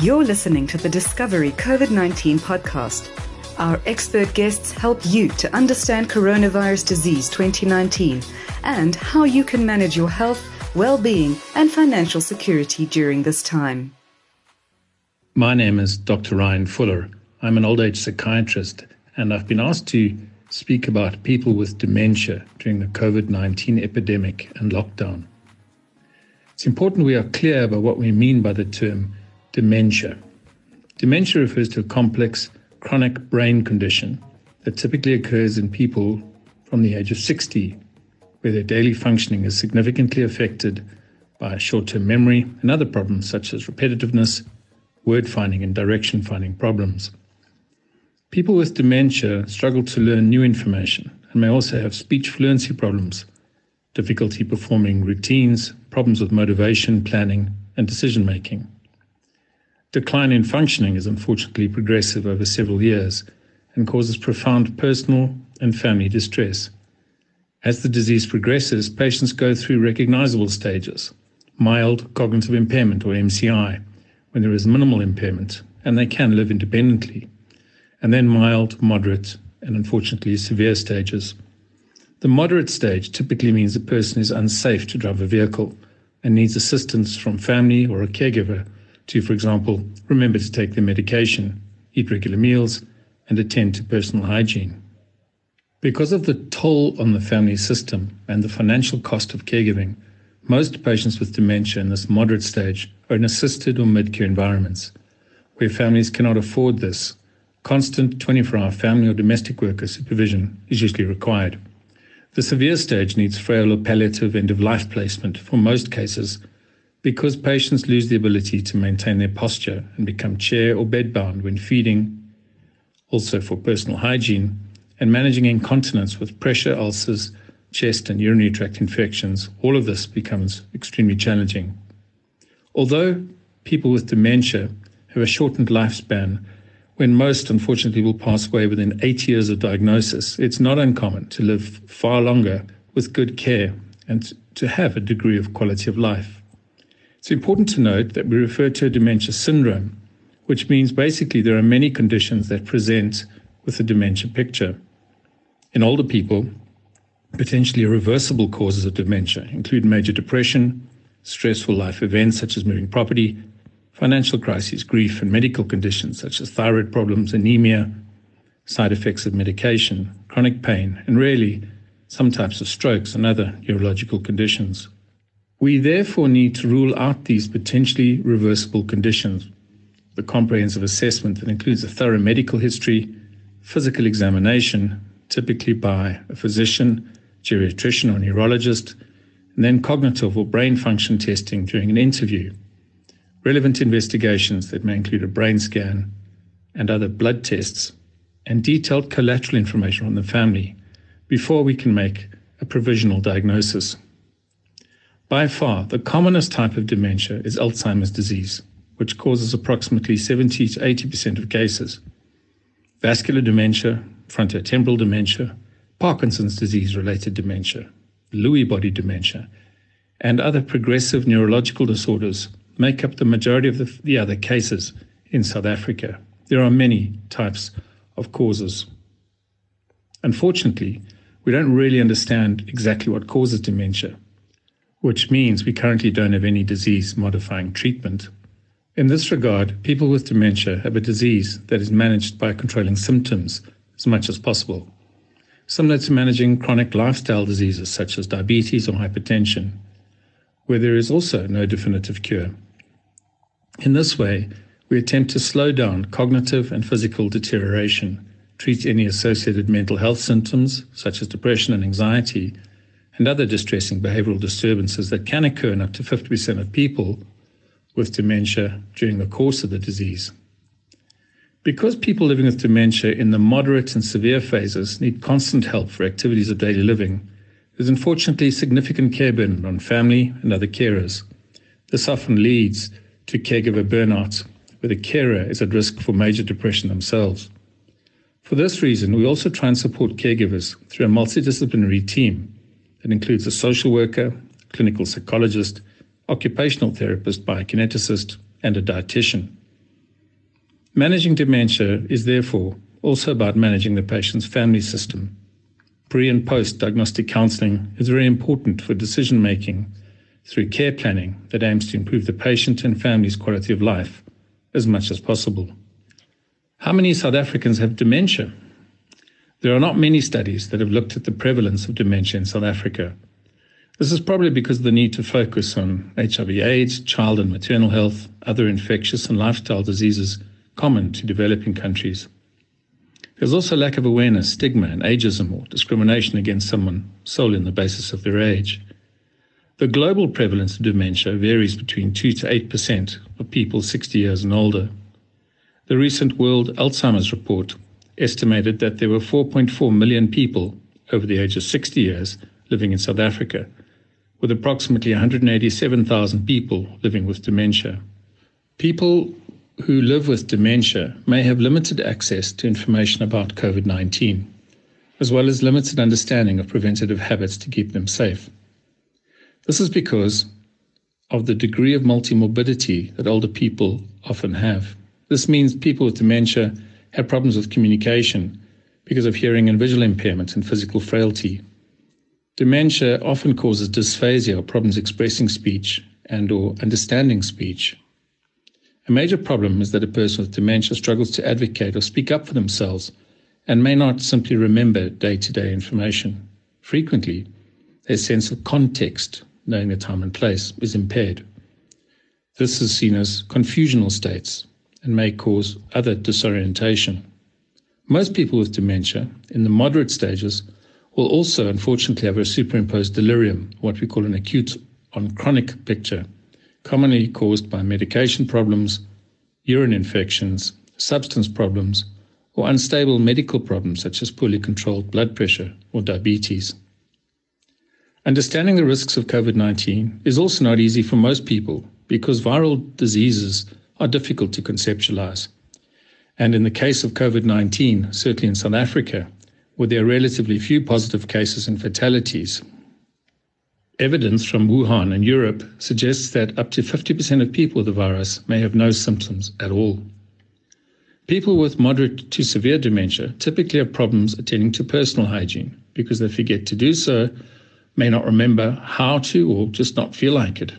You're listening to the Discovery COVID 19 podcast. Our expert guests help you to understand coronavirus disease 2019 and how you can manage your health, well being, and financial security during this time. My name is Dr. Ryan Fuller. I'm an old age psychiatrist, and I've been asked to speak about people with dementia during the COVID 19 epidemic and lockdown. It's important we are clear about what we mean by the term dementia. Dementia refers to a complex chronic brain condition that typically occurs in people from the age of 60, where their daily functioning is significantly affected by short term memory and other problems such as repetitiveness, word finding, and direction finding problems. People with dementia struggle to learn new information and may also have speech fluency problems, difficulty performing routines, problems with motivation, planning, and decision making. Decline in functioning is unfortunately progressive over several years and causes profound personal and family distress. As the disease progresses, patients go through recognizable stages mild cognitive impairment or MCI, when there is minimal impairment and they can live independently, and then mild, moderate, and unfortunately severe stages. The moderate stage typically means a person is unsafe to drive a vehicle and needs assistance from family or a caregiver to, for example, remember to take their medication, eat regular meals, and attend to personal hygiene. Because of the toll on the family system and the financial cost of caregiving, most patients with dementia in this moderate stage are in assisted or mid care environments. Where families cannot afford this, constant 24 hour family or domestic worker supervision is usually required. The severe stage needs frail or palliative end of life placement for most cases because patients lose the ability to maintain their posture and become chair or bedbound when feeding, also for personal hygiene, and managing incontinence with pressure ulcers, chest and urinary tract infections, all of this becomes extremely challenging. Although people with dementia have a shortened lifespan, when most unfortunately will pass away within eight years of diagnosis, it's not uncommon to live far longer with good care and to have a degree of quality of life. It's important to note that we refer to a dementia syndrome, which means basically there are many conditions that present with a dementia picture. In older people, potentially reversible causes of dementia include major depression, stressful life events such as moving property, financial crises, grief, and medical conditions such as thyroid problems, anemia, side effects of medication, chronic pain, and rarely some types of strokes and other neurological conditions. We therefore need to rule out these potentially reversible conditions. The comprehensive assessment that includes a thorough medical history, physical examination, typically by a physician, geriatrician, or neurologist, and then cognitive or brain function testing during an interview. Relevant investigations that may include a brain scan and other blood tests, and detailed collateral information on the family before we can make a provisional diagnosis. By far, the commonest type of dementia is Alzheimer's disease, which causes approximately 70 to 80% of cases. Vascular dementia, frontotemporal dementia, Parkinson's disease related dementia, Lewy body dementia, and other progressive neurological disorders make up the majority of the, the other cases in South Africa. There are many types of causes. Unfortunately, we don't really understand exactly what causes dementia which means we currently don't have any disease modifying treatment. In this regard, people with dementia have a disease that is managed by controlling symptoms as much as possible, similar to managing chronic lifestyle diseases such as diabetes or hypertension, where there is also no definitive cure. In this way, we attempt to slow down cognitive and physical deterioration, treat any associated mental health symptoms such as depression and anxiety, and other distressing behavioral disturbances that can occur in up to 50% of people with dementia during the course of the disease. Because people living with dementia in the moderate and severe phases need constant help for activities of daily living, there's unfortunately significant care burden on family and other carers. This often leads to caregiver burnout, where the carer is at risk for major depression themselves. For this reason, we also try and support caregivers through a multidisciplinary team it includes a social worker, clinical psychologist, occupational therapist, biokineticist, and a dietitian. Managing dementia is therefore also about managing the patient's family system. Pre and post diagnostic counseling is very important for decision making through care planning that aims to improve the patient and family's quality of life as much as possible. How many South Africans have dementia? There are not many studies that have looked at the prevalence of dementia in South Africa. This is probably because of the need to focus on HIV AIDS, child and maternal health, other infectious and lifestyle diseases common to developing countries. There's also lack of awareness, stigma, and ageism or discrimination against someone solely on the basis of their age. The global prevalence of dementia varies between 2 to 8% of people 60 years and older. The recent World Alzheimer's Report estimated that there were 4.4 million people over the age of 60 years living in South Africa, with approximately 187,000 people living with dementia. People who live with dementia may have limited access to information about COVID 19, as well as limited understanding of preventative habits to keep them safe. This is because of the degree of multimorbidity that older people often have. This means people with dementia have problems with communication because of hearing and visual impairment and physical frailty. Dementia often causes dysphasia or problems expressing speech and or understanding speech. A major problem is that a person with dementia struggles to advocate or speak up for themselves and may not simply remember day-to-day information. Frequently, their sense of context knowing the time and place, is impaired. This is seen as confusional states and may cause other disorientation. Most people with dementia in the moderate stages will also unfortunately have a superimposed delirium, what we call an acute on chronic picture, commonly caused by medication problems, urine infections, substance problems, or unstable medical problems such as poorly controlled blood pressure or diabetes. Understanding the risks of COVID 19 is also not easy for most people because viral diseases are difficult to conceptualize. And in the case of COVID 19, certainly in South Africa, where there are relatively few positive cases and fatalities, evidence from Wuhan and Europe suggests that up to 50% of people with the virus may have no symptoms at all. People with moderate to severe dementia typically have problems attending to personal hygiene because they forget to do so may not remember how to or just not feel like it.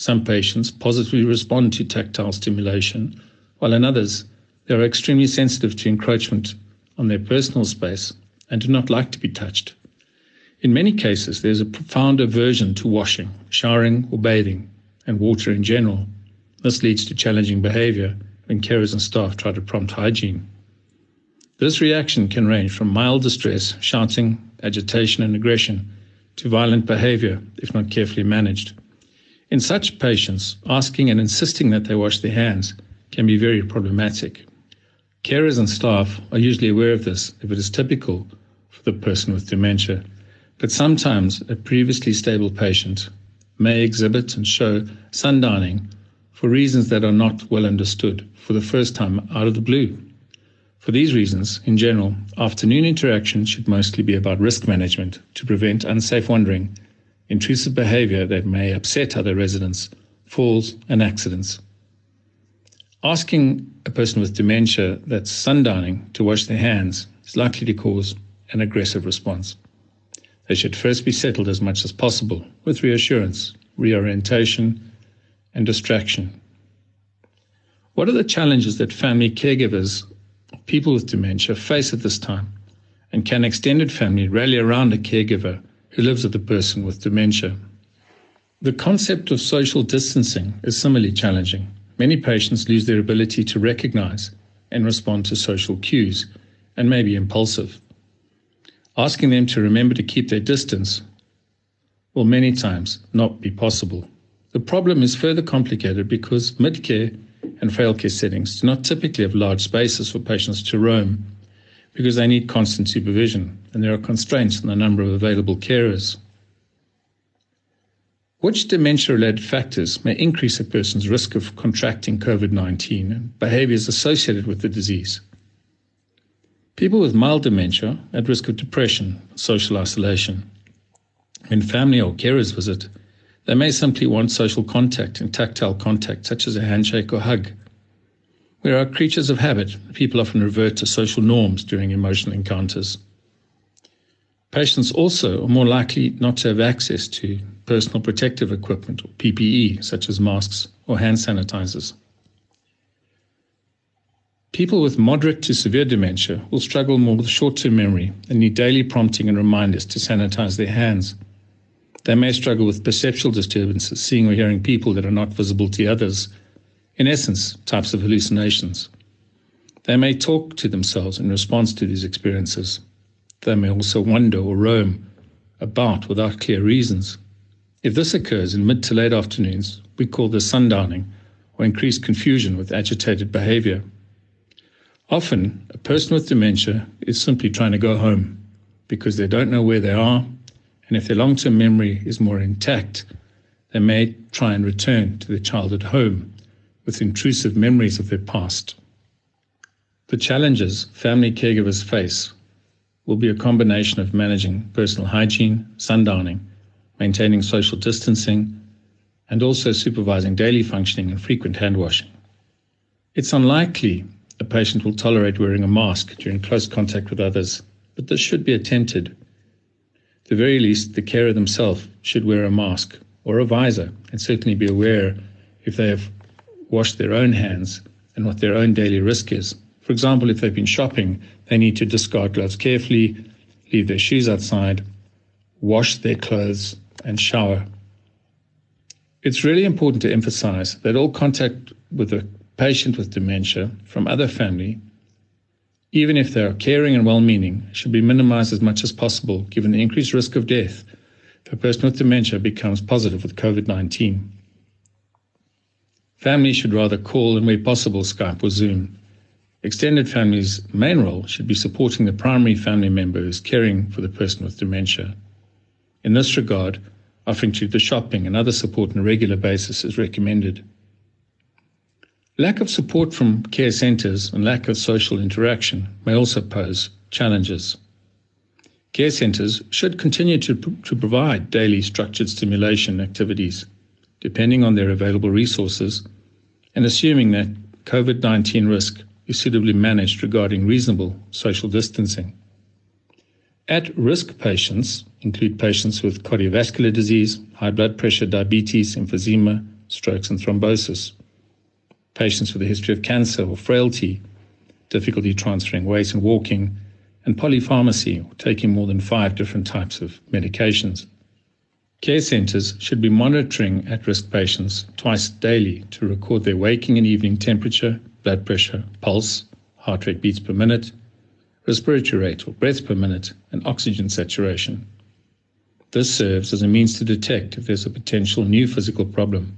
Some patients positively respond to tactile stimulation, while in others, they are extremely sensitive to encroachment on their personal space and do not like to be touched. In many cases, there's a profound aversion to washing, showering, or bathing, and water in general. This leads to challenging behavior when carers and staff try to prompt hygiene. This reaction can range from mild distress, shouting, agitation, and aggression to violent behavior if not carefully managed. In such patients, asking and insisting that they wash their hands can be very problematic. Carers and staff are usually aware of this if it is typical for the person with dementia, but sometimes a previously stable patient may exhibit and show sundowning for reasons that are not well understood for the first time out of the blue. For these reasons, in general, afternoon interaction should mostly be about risk management to prevent unsafe wandering, intrusive behavior that may upset other residents, falls, and accidents. Asking a person with dementia that's sundowning to wash their hands is likely to cause an aggressive response. They should first be settled as much as possible with reassurance, reorientation, and distraction. What are the challenges that family caregivers people with dementia face at this time? And can extended family rally around a caregiver who lives with a person with dementia? The concept of social distancing is similarly challenging. Many patients lose their ability to recognize and respond to social cues and may be impulsive. Asking them to remember to keep their distance will many times not be possible. The problem is further complicated because mid care and frail care settings do not typically have large spaces for patients to roam because they need constant supervision and there are constraints on the number of available carers. Which dementia related factors may increase a person's risk of contracting COVID 19 and behaviors associated with the disease? People with mild dementia at risk of depression, social isolation. When family or carers visit, they may simply want social contact and tactile contact, such as a handshake or hug. We are creatures of habit. People often revert to social norms during emotional encounters. Patients also are more likely not to have access to personal protective equipment or PPE, such as masks or hand sanitizers. People with moderate to severe dementia will struggle more with short term memory and need daily prompting and reminders to sanitize their hands. They may struggle with perceptual disturbances, seeing or hearing people that are not visible to others. In essence, types of hallucinations. They may talk to themselves in response to these experiences. They may also wander or roam about without clear reasons. If this occurs in mid to late afternoons, we call this sundowning or increased confusion with agitated behavior. Often, a person with dementia is simply trying to go home because they don't know where they are, and if their long term memory is more intact, they may try and return to their childhood home with intrusive memories of their past. The challenges family caregivers face will be a combination of managing personal hygiene, sundowning, maintaining social distancing, and also supervising daily functioning and frequent hand washing. It's unlikely a patient will tolerate wearing a mask during close contact with others, but this should be attempted. At the very least, the carer themselves should wear a mask or a visor and certainly be aware if they have washed their own hands and what their own daily risk is. For example, if they've been shopping, they need to discard gloves carefully, leave their shoes outside, wash their clothes, and shower. It's really important to emphasize that all contact with a patient with dementia from other family, even if they are caring and well meaning, should be minimized as much as possible given the increased risk of death if a person with dementia becomes positive with COVID 19. Families should rather call and, where possible, Skype or Zoom. Extended families' main role should be supporting the primary family member who is caring for the person with dementia. In this regard, offering to the shopping and other support on a regular basis is recommended. Lack of support from care centres and lack of social interaction may also pose challenges. Care centres should continue to, to provide daily structured stimulation activities, depending on their available resources, and assuming that COVID 19 risk is suitably managed regarding reasonable social distancing. At risk patients include patients with cardiovascular disease, high blood pressure, diabetes, emphysema, strokes, and thrombosis patients with a history of cancer or frailty, difficulty transferring weight and walking, and polypharmacy, or taking more than five different types of medications. Care centres should be monitoring at risk patients twice daily to record their waking and evening temperature, blood pressure, pulse, heart rate beats per minute, respiratory rate or breaths per minute, and oxygen saturation. This serves as a means to detect if there's a potential new physical problem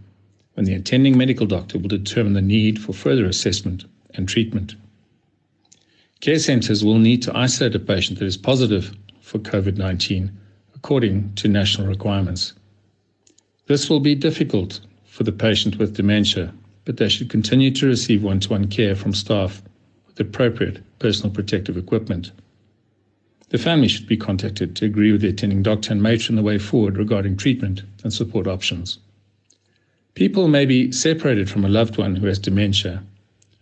when the attending medical doctor will determine the need for further assessment and treatment. Care centres will need to isolate a patient that is positive for COVID 19 according to national requirements. This will be difficult for the patient with dementia, but they should continue to receive one to one care from staff with appropriate personal protective equipment. The family should be contacted to agree with the attending doctor and matron the way forward regarding treatment and support options. People may be separated from a loved one who has dementia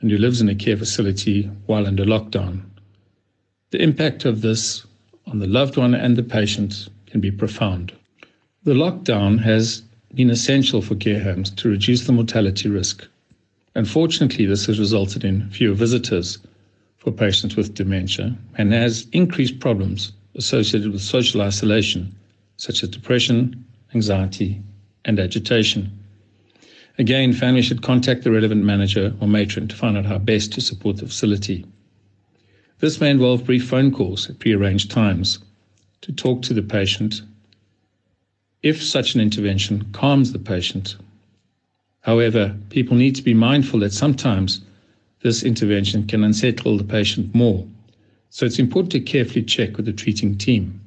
and who lives in a care facility while under lockdown. The impact of this on the loved one and the patient can be profound. The lockdown has been essential for care homes to reduce the mortality risk. Unfortunately, this has resulted in fewer visitors for patients with dementia and has increased problems associated with social isolation, such as depression, anxiety, and agitation. Again, families should contact the relevant manager or matron to find out how best to support the facility. This may involve brief phone calls at prearranged times to talk to the patient if such an intervention calms the patient. However, people need to be mindful that sometimes this intervention can unsettle the patient more. So it's important to carefully check with the treating team.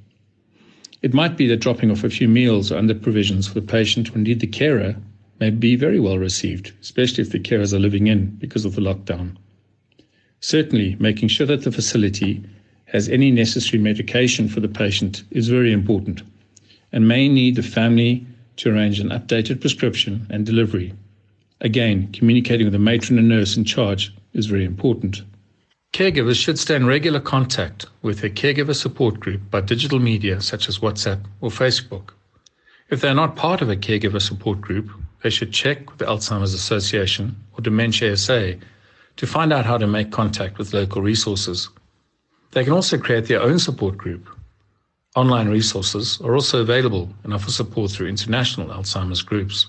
It might be that dropping off a few meals or other provisions for the patient or indeed the carer may be very well received, especially if the carers are living in because of the lockdown. Certainly, making sure that the facility has any necessary medication for the patient is very important and may need the family to arrange an updated prescription and delivery. Again, communicating with the matron and nurse in charge is very important. Caregivers should stay in regular contact with their caregiver support group by digital media such as WhatsApp or Facebook. If they are not part of a caregiver support group, they should check with the Alzheimer's Association or Dementia SA to find out how to make contact with local resources. They can also create their own support group. Online resources are also available and offer support through international Alzheimer's groups.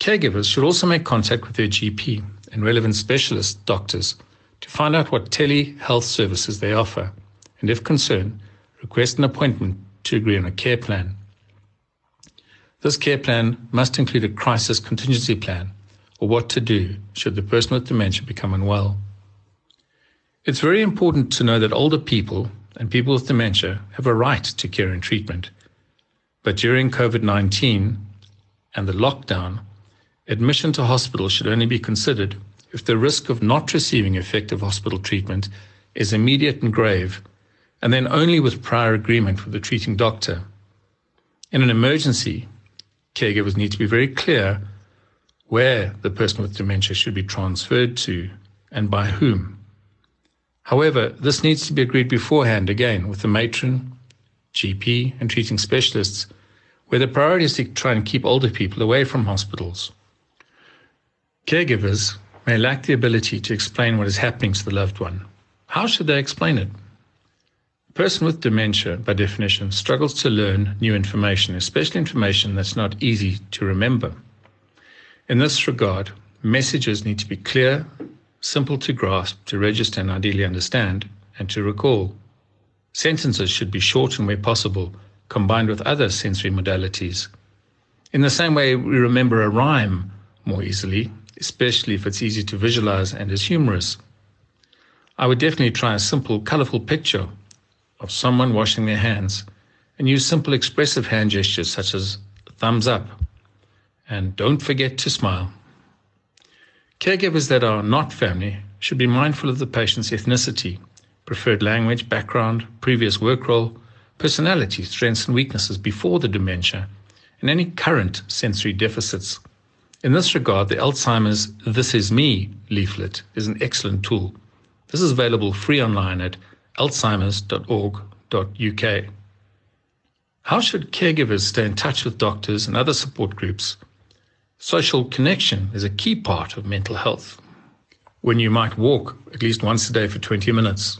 Caregivers should also make contact with their GP and relevant specialist doctors to find out what telehealth services they offer, and if concerned, request an appointment to agree on a care plan. This care plan must include a crisis contingency plan or what to do should the person with dementia become unwell. It's very important to know that older people and people with dementia have a right to care and treatment. But during COVID 19 and the lockdown, admission to hospital should only be considered if the risk of not receiving effective hospital treatment is immediate and grave, and then only with prior agreement with the treating doctor. In an emergency, caregivers need to be very clear where the person with dementia should be transferred to and by whom. However, this needs to be agreed beforehand again with the matron, GP, and treating specialists, where the priority is to try and keep older people away from hospitals. Caregivers may lack the ability to explain what is happening to the loved one. How should they explain it? A person with dementia, by definition, struggles to learn new information, especially information that's not easy to remember. In this regard, messages need to be clear, simple to grasp, to register and ideally understand, and to recall. Sentences should be short and where possible, combined with other sensory modalities. In the same way, we remember a rhyme more easily especially if it's easy to visualize and is humorous. I would definitely try a simple, colorful picture of someone washing their hands and use simple expressive hand gestures such as thumbs up and don't forget to smile. Caregivers that are not family should be mindful of the patient's ethnicity, preferred language, background, previous work role, personality, strengths and weaknesses before the dementia, and any current sensory deficits in this regard, the Alzheimer's This Is Me leaflet is an excellent tool. This is available free online at alzheimers.org.uk. How should caregivers stay in touch with doctors and other support groups? Social connection is a key part of mental health. When you might walk at least once a day for 20 minutes.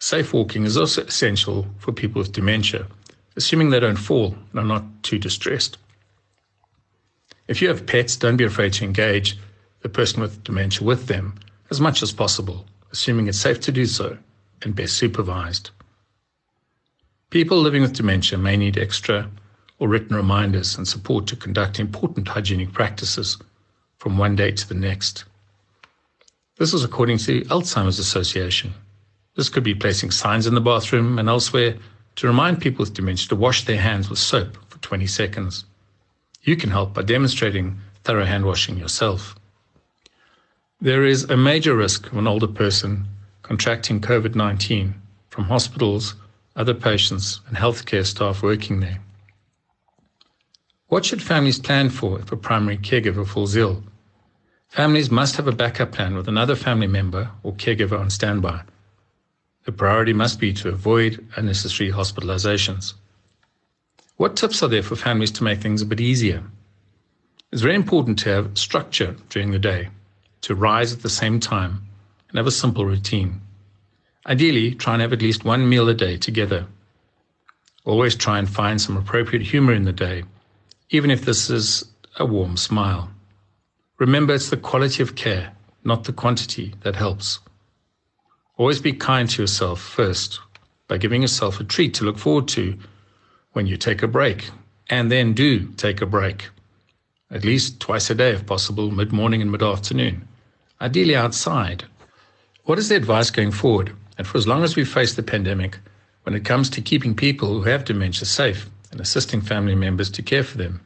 Safe walking is also essential for people with dementia, assuming they don't fall and are not too distressed. If you have pets, don't be afraid to engage the person with dementia with them as much as possible, assuming it's safe to do so and best supervised. People living with dementia may need extra or written reminders and support to conduct important hygienic practices from one day to the next. This is according to the Alzheimer's Association. This could be placing signs in the bathroom and elsewhere to remind people with dementia to wash their hands with soap for 20 seconds. You can help by demonstrating thorough hand washing yourself. There is a major risk of an older person contracting COVID 19 from hospitals, other patients, and healthcare staff working there. What should families plan for if a primary caregiver falls ill? Families must have a backup plan with another family member or caregiver on standby. The priority must be to avoid unnecessary hospitalizations. What tips are there for families to make things a bit easier? It's very important to have structure during the day, to rise at the same time, and have a simple routine. Ideally, try and have at least one meal a day together. Always try and find some appropriate humor in the day, even if this is a warm smile. Remember, it's the quality of care, not the quantity, that helps. Always be kind to yourself first by giving yourself a treat to look forward to when you take a break, and then do take a break, at least twice a day if possible, mid morning and mid afternoon, ideally outside. What is the advice going forward? And for as long as we face the pandemic, when it comes to keeping people who have dementia safe and assisting family members to care for them?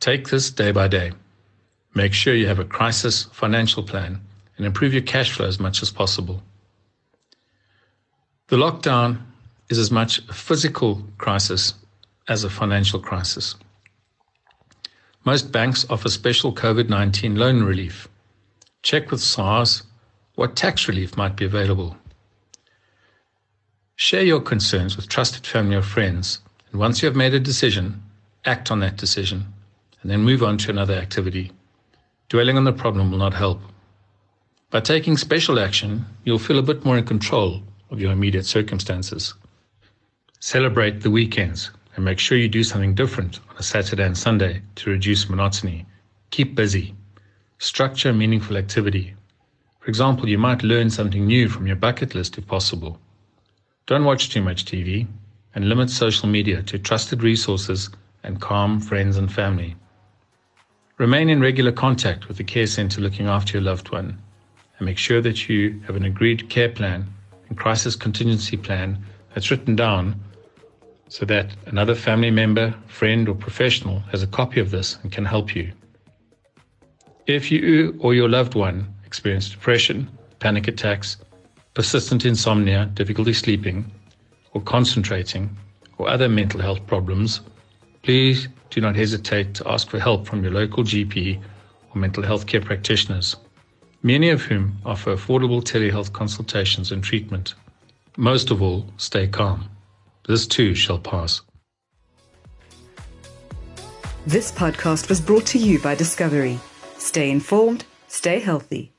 Take this day by day. Make sure you have a crisis financial plan and improve your cash flow as much as possible. The lockdown is as much a physical crisis as a financial crisis. Most banks offer special COVID 19 loan relief. Check with SARS what tax relief might be available. Share your concerns with trusted family or friends, and once you have made a decision, act on that decision, and then move on to another activity. Dwelling on the problem will not help. By taking special action, you'll feel a bit more in control of your immediate circumstances. Celebrate the weekends and make sure you do something different on a Saturday and Sunday to reduce monotony. Keep busy. Structure meaningful activity. For example, you might learn something new from your bucket list if possible. Don't watch too much TV and limit social media to trusted resources and calm friends and family. Remain in regular contact with the care center looking after your loved one and make sure that you have an agreed care plan and crisis contingency plan that's written down so that another family member, friend, or professional has a copy of this and can help you. If you or your loved one experience depression, panic attacks, persistent insomnia, difficulty sleeping, or concentrating, or other mental health problems, please do not hesitate to ask for help from your local GP or mental health care practitioners, many of whom offer affordable telehealth consultations and treatment. Most of all, stay calm. This too shall pass. This podcast was brought to you by Discovery. Stay informed, stay healthy.